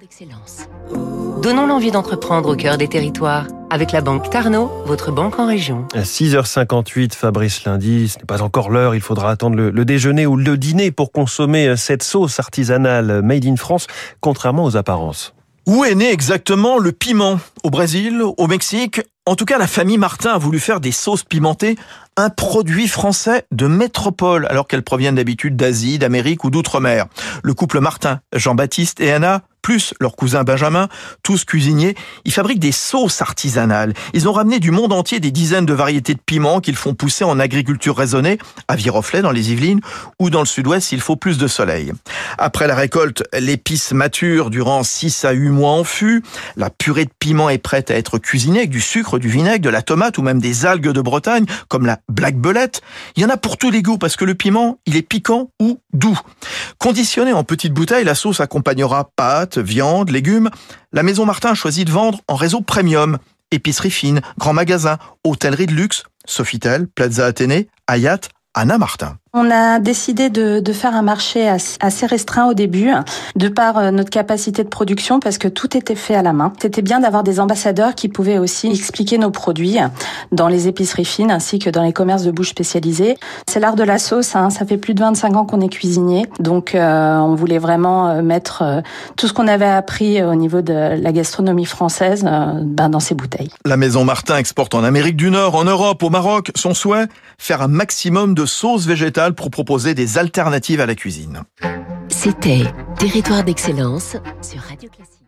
d'excellence. Donnons l'envie d'entreprendre au cœur des territoires avec la banque Tarno, votre banque en région. À 6h58, Fabrice Lundi, ce n'est pas encore l'heure, il faudra attendre le, le, déjeuner ou le dîner pour consommer cette sauce artisanale made in France, contrairement aux apparences. Où est né exactement le piment? Au Brésil Au Mexique? En tout cas, la famille Martin a voulu faire des sauces pimentées un produit français de métropole, alors qu'elles proviennent d'habitude d'Asie, d'Amérique ou d'outre-mer. Le couple Martin, Jean-Baptiste et Anna, plus leur cousin Benjamin, tous cuisiniers, ils fabriquent des sauces artisanales. Ils ont ramené du monde entier des dizaines de variétés de piments qu'ils font pousser en agriculture raisonnée, à Viroflay dans les Yvelines, ou dans le sud-ouest s'il faut plus de soleil. Après la récolte, l'épice mature durant 6 à 8 mois en fût. La purée de piment est prête à être cuisinée avec du sucre, du vinaigre, de la tomate ou même des algues de Bretagne, comme la black belette. Il y en a pour tous les goûts parce que le piment, il est piquant ou doux. Conditionné en petites bouteilles, la sauce accompagnera pâtes, viande, légumes. La Maison Martin a choisi de vendre en réseau premium. Épicerie fine, grand magasin, hôtellerie de luxe, Sofitel, Plaza Athénée, Hayat, Anna Martin. On a décidé de, de, faire un marché assez restreint au début, de par euh, notre capacité de production, parce que tout était fait à la main. C'était bien d'avoir des ambassadeurs qui pouvaient aussi expliquer nos produits dans les épiceries fines ainsi que dans les commerces de bouche spécialisés. C'est l'art de la sauce, hein. ça fait plus de 25 ans qu'on est cuisinier, donc euh, on voulait vraiment euh, mettre euh, tout ce qu'on avait appris au niveau de la gastronomie française ben, dans ces bouteilles. La Maison Martin exporte en Amérique du Nord, en Europe, au Maroc. Son souhait, faire un maximum de sauces végétales pour proposer des alternatives à la cuisine. C'était Territoire d'excellence sur Radio Classique.